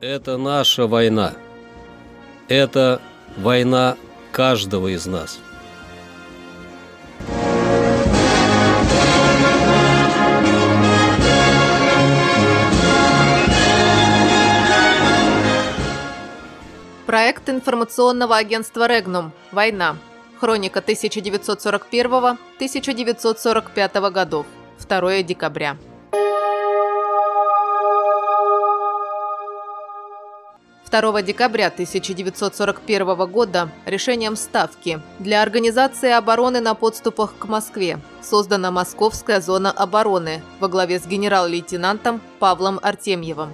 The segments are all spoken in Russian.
Это наша война. Это война каждого из нас. Проект информационного агентства «Регнум. Война. Хроника 1941-1945 годов. 2 декабря. 2 декабря 1941 года решением Ставки для организации обороны на подступах к Москве создана Московская зона обороны во главе с генерал-лейтенантом Павлом Артемьевым.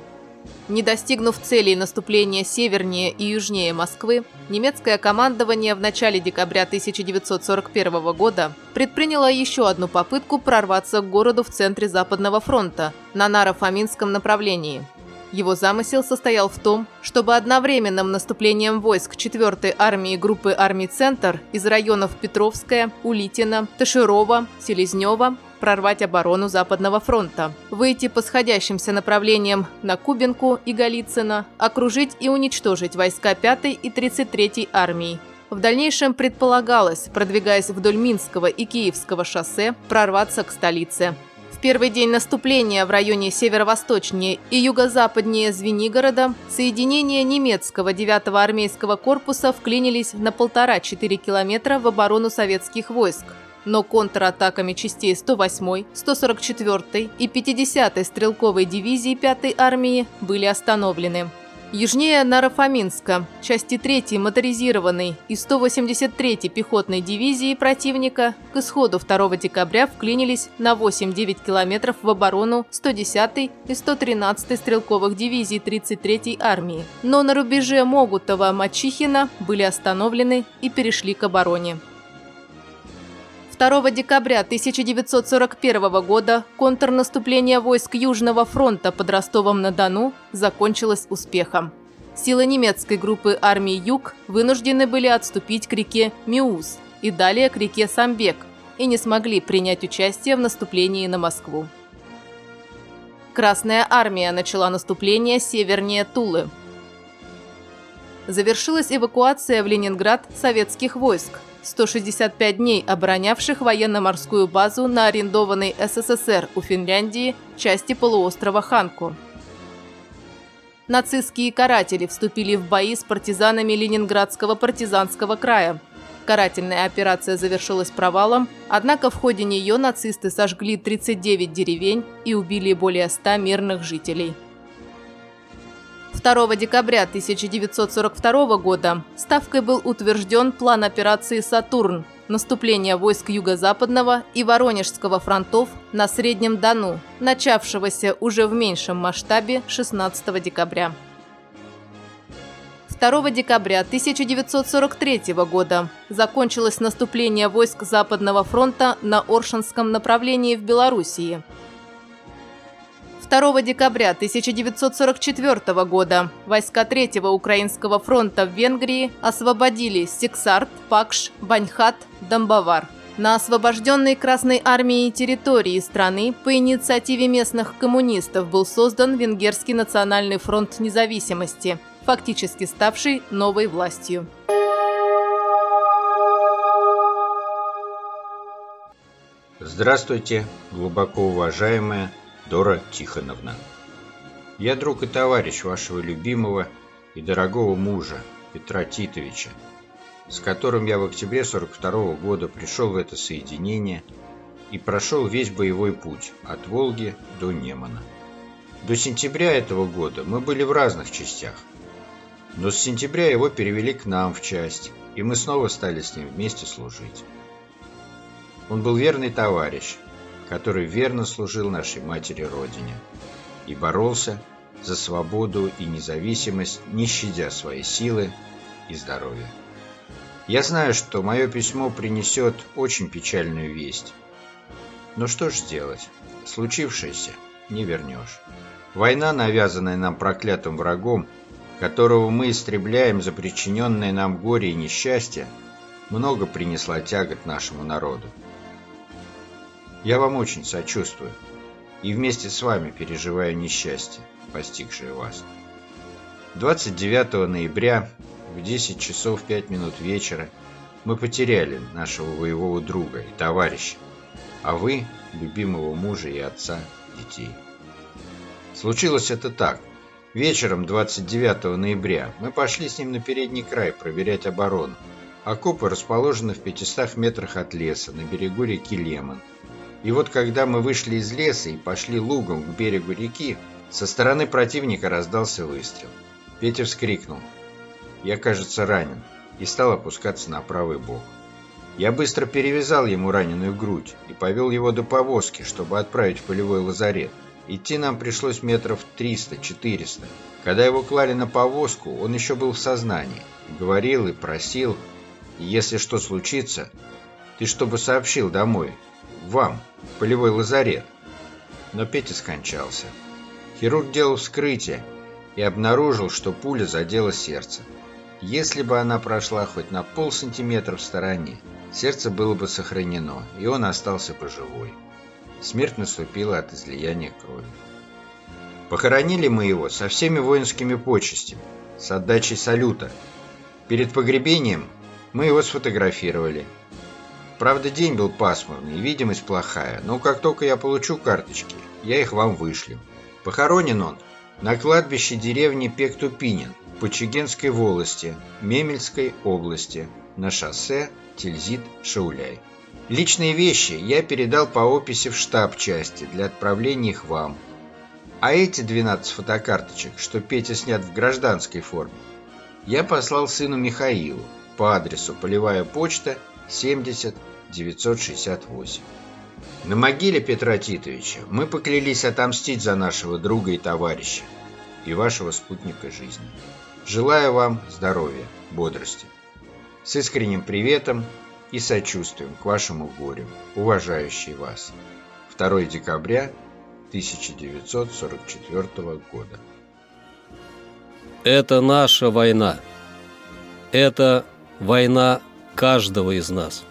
Не достигнув целей наступления севернее и южнее Москвы, немецкое командование в начале декабря 1941 года предприняло еще одну попытку прорваться к городу в центре Западного фронта на Наро-Фоминском направлении – его замысел состоял в том, чтобы одновременным наступлением войск 4-й армии группы армий «Центр» из районов Петровская, Улитина, Таширова, Селезнева прорвать оборону Западного фронта, выйти по сходящимся направлениям на Кубинку и Голицыно, окружить и уничтожить войска 5-й и 33-й армии. В дальнейшем предполагалось, продвигаясь вдоль Минского и Киевского шоссе, прорваться к столице. Первый день наступления в районе северо-восточнее и юго-западнее Звенигорода соединения немецкого 9-го армейского корпуса вклинились на полтора-четыре километра в оборону советских войск. Но контратаками частей 108-й, 144-й и 50-й стрелковой дивизии 5-й армии были остановлены. Южнее Нарафаминска, части 3-й моторизированной и 183-й пехотной дивизии противника к исходу 2 декабря вклинились на 8-9 километров в оборону 110-й и 113-й стрелковых дивизий 33-й армии. Но на рубеже Могутова-Мачихина были остановлены и перешли к обороне. 2 декабря 1941 года контрнаступление войск Южного фронта под Ростовом-на-Дону закончилось успехом. Силы немецкой группы армии «Юг» вынуждены были отступить к реке Миуз и далее к реке Самбек и не смогли принять участие в наступлении на Москву. Красная армия начала наступление севернее Тулы. Завершилась эвакуация в Ленинград советских войск – 165 дней оборонявших военно-морскую базу на арендованной СССР у Финляндии части полуострова Ханку. Нацистские каратели вступили в бои с партизанами Ленинградского партизанского края. Карательная операция завершилась провалом, однако в ходе нее нацисты сожгли 39 деревень и убили более 100 мирных жителей. 2 декабря 1942 года Ставкой был утвержден план операции «Сатурн» наступление войск Юго-Западного и Воронежского фронтов на Среднем Дону, начавшегося уже в меньшем масштабе 16 декабря. 2 декабря 1943 года закончилось наступление войск Западного фронта на Оршинском направлении в Белоруссии – 2 декабря 1944 года войска Третьего Украинского фронта в Венгрии освободили Сексарт, Пакш, Баньхат, Домбовар. На освобожденной Красной армией территории страны по инициативе местных коммунистов был создан Венгерский национальный фронт независимости, фактически ставший новой властью. Здравствуйте, глубоко уважаемая Дора Тихоновна. Я друг и товарищ вашего любимого и дорогого мужа Петра Титовича, с которым я в октябре 42 -го года пришел в это соединение и прошел весь боевой путь от Волги до Немана. До сентября этого года мы были в разных частях, но с сентября его перевели к нам в часть, и мы снова стали с ним вместе служить. Он был верный товарищ, который верно служил нашей матери Родине и боролся за свободу и независимость, не щадя своей силы и здоровья. Я знаю, что мое письмо принесет очень печальную весть. Но что ж сделать? Случившееся не вернешь. Война, навязанная нам проклятым врагом, которого мы истребляем за причиненное нам горе и несчастье, много принесла тягот нашему народу. Я вам очень сочувствую и вместе с вами переживаю несчастье, постигшее вас. 29 ноября в 10 часов 5 минут вечера мы потеряли нашего воевого друга и товарища, а вы – любимого мужа и отца детей. Случилось это так. Вечером 29 ноября мы пошли с ним на передний край проверять оборону. Окопы расположены в 500 метрах от леса на берегу реки Лемон. И вот когда мы вышли из леса и пошли лугом к берегу реки, со стороны противника раздался выстрел. Петя вскрикнул. Я, кажется, ранен и стал опускаться на правый бок. Я быстро перевязал ему раненую грудь и повел его до повозки, чтобы отправить в полевой лазарет. Идти нам пришлось метров 300-400. Когда его клали на повозку, он еще был в сознании. Говорил и просил, если что случится, ты чтобы сообщил домой, вам, полевой лазарет. Но Петя скончался. Хирург делал вскрытие и обнаружил, что пуля задела сердце. Если бы она прошла хоть на полсантиметра в стороне, сердце было бы сохранено, и он остался бы живой. Смерть наступила от излияния крови. Похоронили мы его со всеми воинскими почестями, с отдачей салюта. Перед погребением мы его сфотографировали. Правда, день был пасмурный, видимость плохая, но как только я получу карточки, я их вам вышлю. Похоронен он на кладбище деревни Пектупинин по Чегенской волости, Мемельской области, на шоссе Тильзит-Шауляй. Личные вещи я передал по описи в штаб части для отправления их вам. А эти 12 фотокарточек, что Петя снят в гражданской форме, я послал сыну Михаилу по адресу Полевая почта 70 968. На могиле Петра Титовича мы поклялись отомстить за нашего друга и товарища и вашего спутника жизни. Желаю вам здоровья, бодрости. С искренним приветом и сочувствием к вашему горю, уважающий вас. 2 декабря 1944 года. Это наша война. Это война каждого из нас.